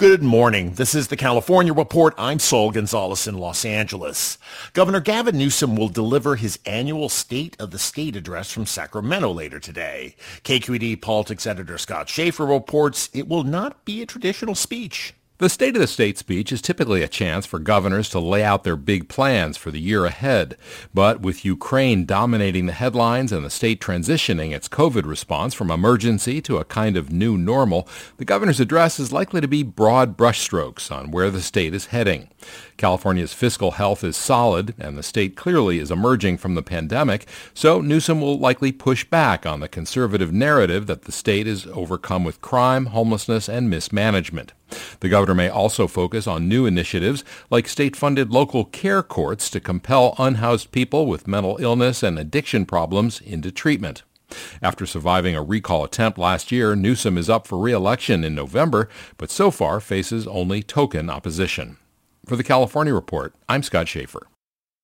Good morning. This is the California Report. I'm Saul Gonzalez in Los Angeles. Governor Gavin Newsom will deliver his annual State of the State address from Sacramento later today. KQED politics editor Scott Shafer reports it will not be a traditional speech. The State of the State speech is typically a chance for governors to lay out their big plans for the year ahead. But with Ukraine dominating the headlines and the state transitioning its COVID response from emergency to a kind of new normal, the governor's address is likely to be broad brushstrokes on where the state is heading. California's fiscal health is solid, and the state clearly is emerging from the pandemic, so Newsom will likely push back on the conservative narrative that the state is overcome with crime, homelessness, and mismanagement. The governor may also focus on new initiatives like state-funded local care courts to compel unhoused people with mental illness and addiction problems into treatment. After surviving a recall attempt last year, Newsom is up for re-election in November, but so far faces only token opposition. For the California Report, I'm Scott Shafer.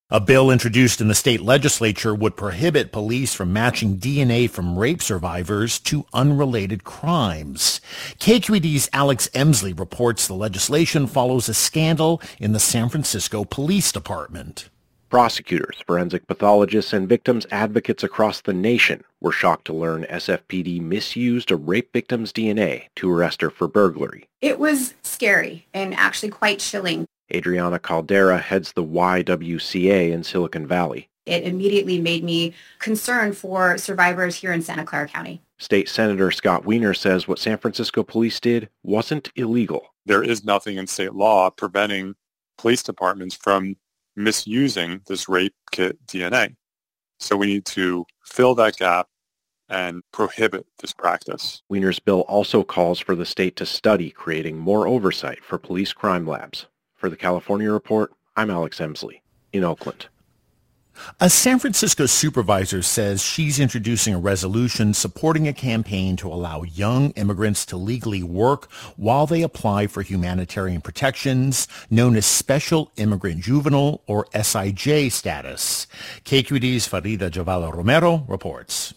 A bill introduced in the state legislature would prohibit police from matching DNA from rape survivors to unrelated crimes. KQED's Alex Emslie reports the legislation follows a scandal in the San Francisco Police Department. Prosecutors, forensic pathologists, and victims advocates across the nation were shocked to learn SFPD misused a rape victim's DNA to arrest her for burglary. It was scary and actually quite chilling. Adriana Caldera heads the YWCA in Silicon Valley. It immediately made me concerned for survivors here in Santa Clara County. State Senator Scott Wiener says what San Francisco police did wasn't illegal. There is nothing in state law preventing police departments from misusing this rape kit DNA. So we need to fill that gap and prohibit this practice. Wiener's bill also calls for the state to study creating more oversight for police crime labs. For the California Report, I'm Alex Emslie in Oakland. A San Francisco supervisor says she's introducing a resolution supporting a campaign to allow young immigrants to legally work while they apply for humanitarian protections known as Special Immigrant Juvenile or SIJ status. KQED's Farida Jhabvala Romero reports.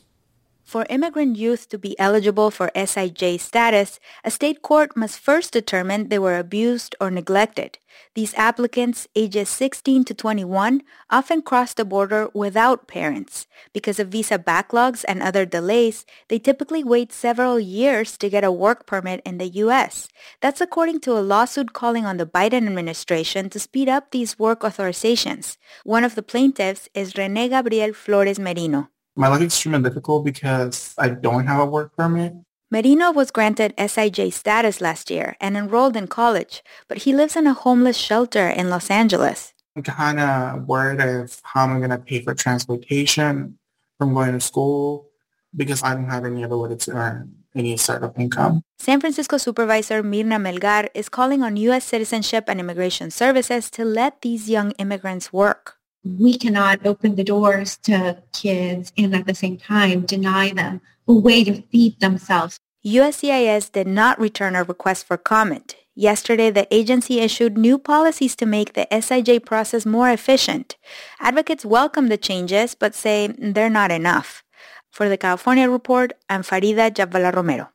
For immigrant youth to be eligible for SIJ status, a state court must first determine they were abused or neglected. These applicants, ages 16 to 21, often cross the border without parents. Because of visa backlogs and other delays, they typically wait several years to get a work permit in the U.S. That's according to a lawsuit calling on the Biden administration to speed up these work authorizations. One of the plaintiffs is Rene Gabriel Flores Merino. My life is extremely difficult because I don't have a work permit. Merino was granted SIJ status last year and enrolled in college, but he lives in a homeless shelter in Los Angeles. I'm kind of worried of how I'm going to pay for transportation from going to school because I don't have any other way to earn any sort of income. San Francisco Supervisor Myrna Melgar is calling on U.S. Citizenship and Immigration Services to let these young immigrants work we cannot open the doors to kids and at the same time deny them a way to feed themselves. USCIS did not return a request for comment. Yesterday, the agency issued new policies to make the SIJ process more efficient. Advocates welcome the changes, but say they're not enough. For the California Report, I'm Farida Jhabvala Romero.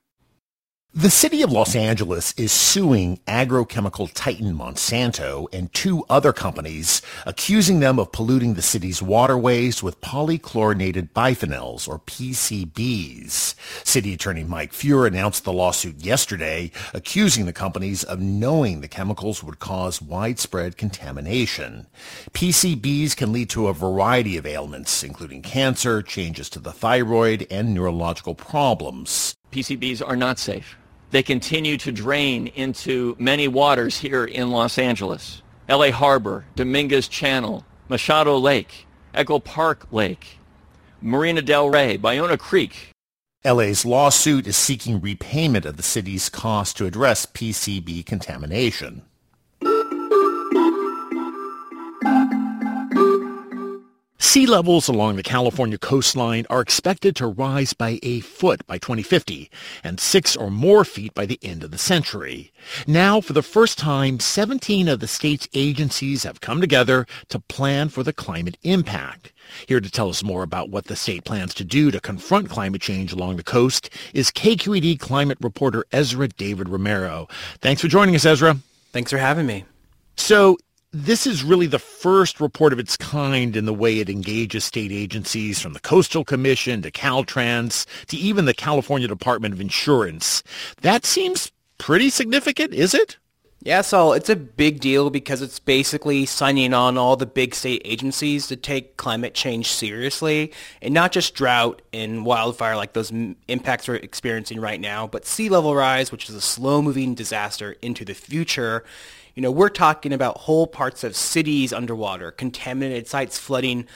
The city of Los Angeles is suing agrochemical titan Monsanto and two other companies, accusing them of polluting the city's waterways with polychlorinated biphenyls, or PCBs. City Attorney Mike Feuer announced the lawsuit yesterday, accusing the companies of knowing the chemicals would cause widespread contamination. PCBs can lead to a variety of ailments, including cancer, changes to the thyroid, and neurological problems. PCBs are not safe they continue to drain into many waters here in Los Angeles. LA Harbor, Dominguez Channel, Machado Lake, Echo Park Lake, Marina del Rey, Ballona Creek. LA's lawsuit is seeking repayment of the city's cost to address PCB contamination. Sea levels along the California coastline are expected to rise by a foot by 2050 and six or more feet by the end of the century. Now, for the first time, 17 of the state's agencies have come together to plan for the climate impact. Here to tell us more about what the state plans to do to confront climate change along the coast is KQED climate reporter Ezra David Romero. Thanks for joining us, Ezra. Thanks for having me. So this is really the first report of its kind in the way it engages state agencies from the Coastal Commission to Caltrans to even the California Department of Insurance. That seems pretty significant, is it? Yeah, so it's a big deal because it's basically signing on all the big state agencies to take climate change seriously and not just drought and wildfire like those impacts we're experiencing right now, but sea level rise, which is a slow moving disaster into the future you know, we're talking about whole parts of cities underwater, contaminated sites flooding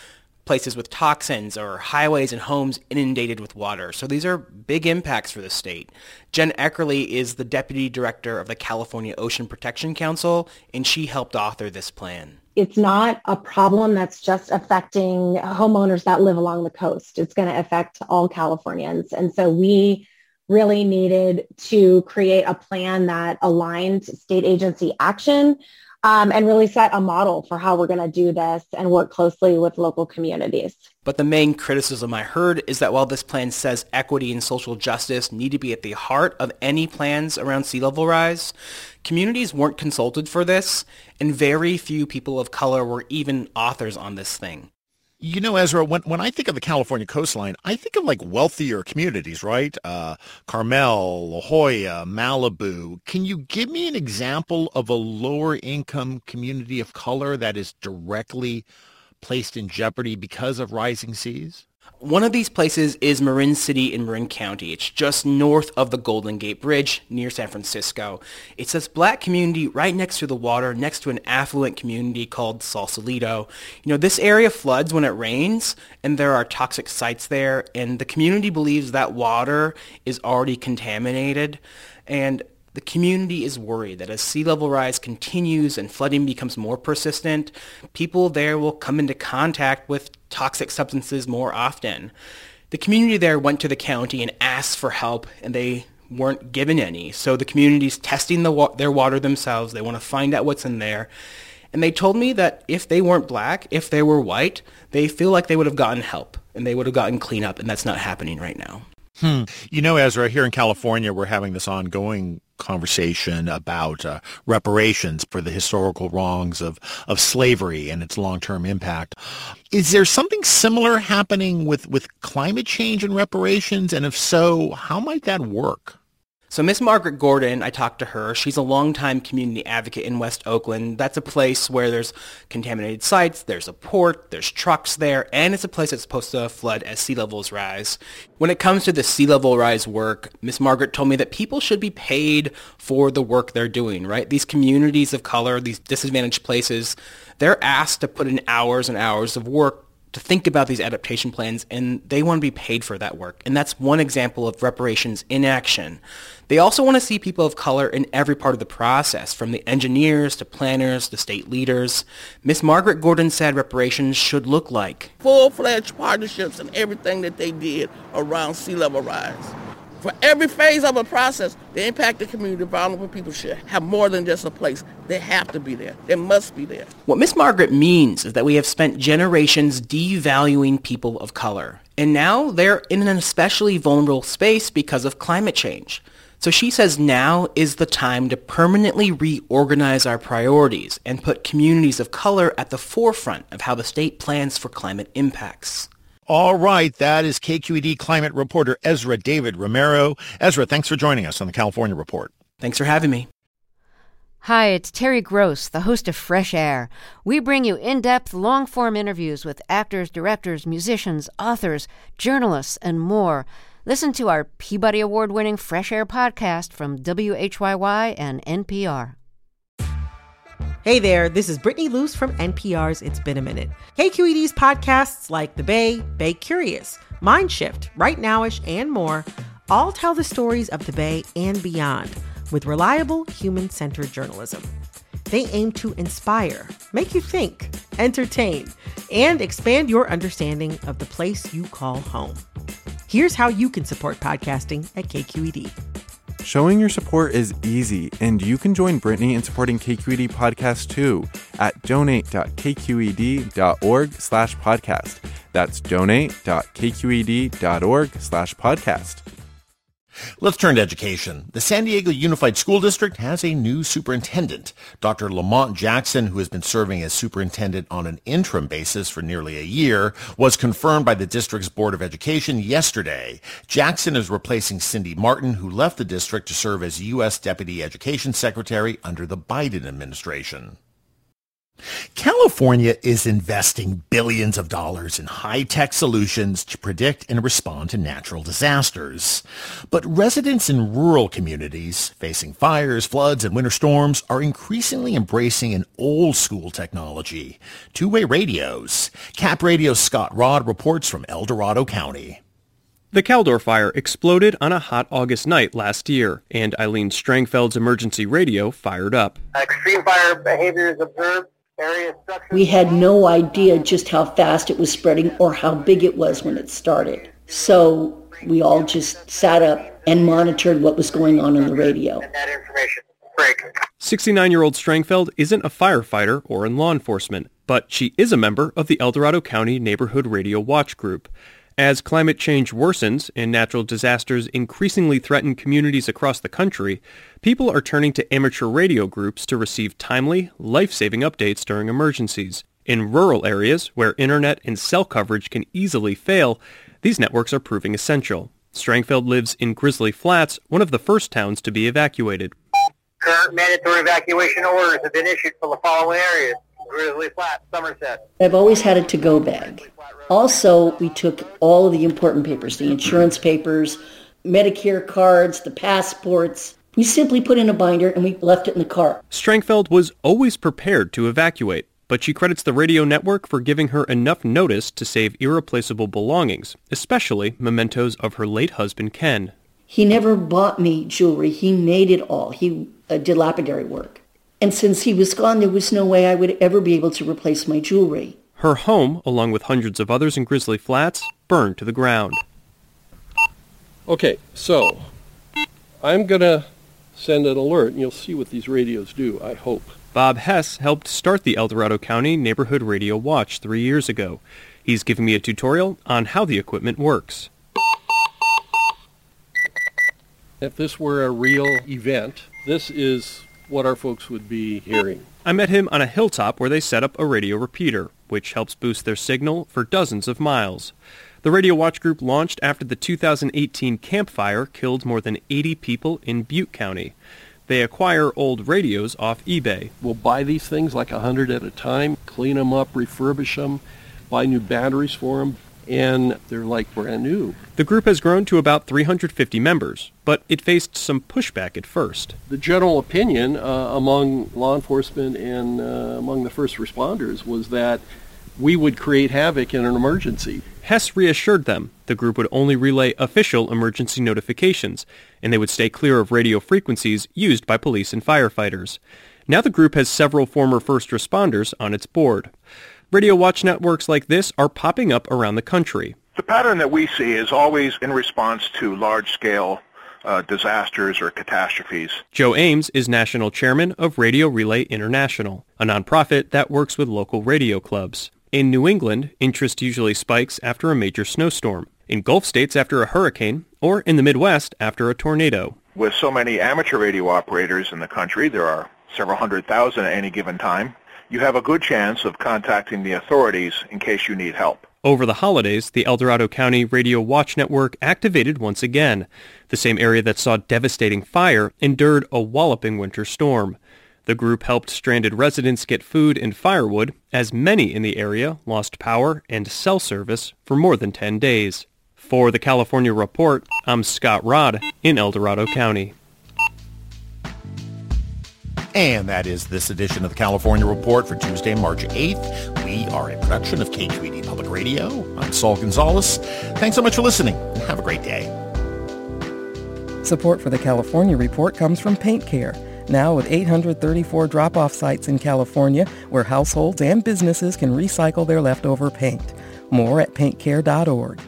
places with toxins or highways and homes inundated with water. So these are big impacts for the state. Jen Eckerle is the deputy director of the California Ocean Protection Council, and she helped author this plan. It's not a problem that's just affecting homeowners that live along the coast. It's going to affect all Californians. And so we really needed to create a plan that aligned state agency action um, and really set a model for how we're going to do this and work closely with local communities. But the main criticism I heard is that while this plan says equity and social justice need to be at the heart of any plans around sea level rise, communities weren't consulted for this, and very few people of color were even authors on this thing. You know, Ezra, when, when I think of the California coastline, I think of like wealthier communities, right? Uh, Carmel, La Jolla, Malibu. Can you give me an example of a lower income community of color that is directly placed in jeopardy because of rising seas? One of these places is Marin City in Marin County. It's just north of the Golden Gate Bridge near San Francisco. It's this black community right next to the water, next to an affluent community called Sausalito. You know, this area floods when it rains, and there are toxic sites there, and the community believes that water is already contaminated. And the community is worried that as sea level rise continues and flooding becomes more persistent, people there will come into contact with toxic substances more often. The community there went to the county and asked for help, and they weren't given any. So the community's testing the wa- their water themselves. They want to find out what's in there. And they told me that if they weren't black, if they were white, they feel like they would have gotten help and they would have gotten cleanup, and that's not happening right now. Hmm. You know, Ezra, here in California, we're having this ongoing conversation about uh, reparations for the historical wrongs of, of slavery and its long-term impact. Is there something similar happening with, with climate change and reparations? And if so, how might that work? So Miss Margaret Gordon, I talked to her. She's a longtime community advocate in West Oakland. That's a place where there's contaminated sites, there's a port, there's trucks there, and it's a place that's supposed to flood as sea levels rise. When it comes to the sea level rise work, Miss Margaret told me that people should be paid for the work they're doing, right? These communities of color, these disadvantaged places, they're asked to put in hours and hours of work to think about these adaptation plans and they want to be paid for that work. And that's one example of reparations in action. They also want to see people of color in every part of the process, from the engineers to planners to state leaders. Miss Margaret Gordon said reparations should look like full-fledged partnerships and everything that they did around sea level rise. For every phase of a process, the impacted community, vulnerable people should have more than just a place. They have to be there. They must be there. What Miss Margaret means is that we have spent generations devaluing people of color. And now they're in an especially vulnerable space because of climate change. So she says now is the time to permanently reorganize our priorities and put communities of color at the forefront of how the state plans for climate impacts. All right, that is KQED climate reporter Ezra David Romero. Ezra, thanks for joining us on the California Report. Thanks for having me. Hi, it's Terry Gross, the host of Fresh Air. We bring you in depth, long form interviews with actors, directors, musicians, authors, journalists, and more. Listen to our Peabody Award winning Fresh Air podcast from WHYY and NPR. Hey there, this is Brittany Luce from NPR's It's Been a Minute. KQED's podcasts like The Bay, Bay Curious, Mindshift, Right Nowish, and more all tell the stories of the Bay and beyond with reliable, human centered journalism. They aim to inspire, make you think, entertain, and expand your understanding of the place you call home. Here's how you can support podcasting at KQED. Showing your support is easy, and you can join Brittany in supporting KQED Podcast too at donate.kqed.org slash podcast. That's donate.kqed.org slash podcast. Let's turn to education. The San Diego Unified School District has a new superintendent. Dr. Lamont Jackson, who has been serving as superintendent on an interim basis for nearly a year, was confirmed by the district's Board of Education yesterday. Jackson is replacing Cindy Marten, who left the district to serve as U.S. Deputy Education Secretary under the Biden administration. California is investing billions of dollars in high-tech solutions to predict and respond to natural disasters. But residents in rural communities facing fires, floods, and winter storms are increasingly embracing an old-school technology, two-way radios. Cap Radio's Scott Rodd reports from El Dorado County. The Caldor fire exploded on a hot August night last year, and Eileen Strangfeld's emergency radio fired up. Extreme fire behavior is observed we had no idea just how fast it was spreading or how big it was when it started. So we all just sat up and monitored what was going on on the radio. 69-year-old Strangfeld isn't a firefighter or in law enforcement, but she is a member of the El Dorado County Neighborhood Radio Watch Group. As climate change worsens and natural disasters increasingly threaten communities across the country, people are turning to amateur radio groups to receive timely, life-saving updates during emergencies. In rural areas where internet and cell coverage can easily fail, these networks are proving essential. Strangfeld lives in Grizzly Flats, one of the first towns to be evacuated. Current mandatory evacuation orders have been issued for the following areas. Grizzly Flat, Somerset. I've always had a to-go bag. Also, we took all of the important papers, the insurance papers, Medicare cards, the passports. We simply put in a binder and we left it in the car. Strangfeld was always prepared to evacuate, but she credits the radio network for giving her enough notice to save irreplaceable belongings, especially mementos of her late husband Ken. He never bought me jewelry. He made it all. He uh, did lapidary work. And since he was gone, there was no way I would ever be able to replace my jewelry. Her home, along with hundreds of others in Grizzly Flats, burned to the ground. Okay, so I'm going to send an alert, and you'll see what these radios do, I hope. Bob Hess helped start the El Dorado County Neighborhood Radio Watch three years ago. He's giving me a tutorial on how the equipment works. If this were a real event, this is what our folks would be hearing. I met him on a hilltop where they set up a radio repeater, which helps boost their signal for dozens of miles. The Radio Watch Group launched after the 2018 Camp Fire killed more than 80 people in Butte County. They acquire old radios off eBay. We'll buy these things like a hundred at a time, clean them up, refurbish them, buy new batteries for them, and they're like brand new. The group has grown to about 350 members, but it faced some pushback at first. The general opinion uh, among law enforcement and uh, among the first responders was that we would create havoc in an emergency. Hess reassured them the group would only relay official emergency notifications, and they would stay clear of radio frequencies used by police and firefighters. Now the group has several former first responders on its board. Radio watch networks like this are popping up around the country. The pattern that we see is always in response to large-scale uh, disasters or catastrophes. Joe Ames is national chairman of Radio Relay International, a nonprofit that works with local radio clubs. In New England, interest usually spikes after a major snowstorm. In Gulf states after a hurricane, or in the Midwest after a tornado. With so many amateur radio operators in the country, there are several hundred thousand at any given time, you have a good chance of contacting the authorities in case you need help. Over the holidays, the El Dorado County Radio Watch Network activated once again. The same area that saw devastating fire endured a walloping winter storm. The group helped stranded residents get food and firewood, as many in the area lost power and cell service for more than 10 days. For the California Report, I'm Scott Rodd in El Dorado County. And that is this edition of the California Report for Tuesday, March 8th. We are a production of KQED Public Radio. I'm Saul Gonzalez. Thanks so much for listening. Have a great day. Support for the California Report comes from Paint Care now with 834 drop-off sites in California where households and businesses can recycle their leftover paint. More at paintcare.org.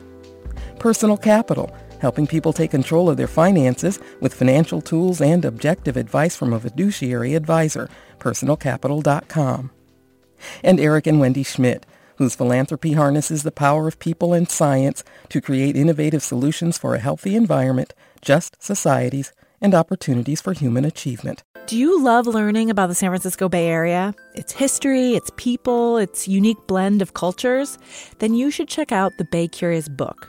Personal Capital, helping people take control of their finances with financial tools and objective advice from a fiduciary advisor. Personalcapital.com. And Eric and Wendy Schmidt, whose philanthropy harnesses the power of people and science to create innovative solutions for a healthy environment, just societies, and opportunities for human achievement. Do you love learning about the San Francisco Bay Area? Its history, its people, its unique blend of cultures? Then you should check out the Bay Curious book.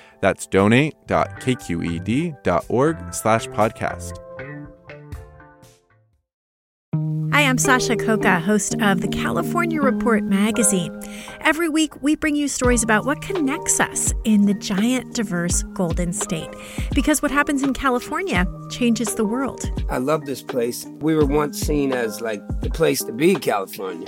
That's donate.kqed.org slash podcast. Hi, I'm Sasha Khokha, host of the California Report magazine. Every week, we bring you stories about what connects us in the giant, diverse Golden State. Because what happens in California changes the world. I love this place. We were once seen as like the place to be, California.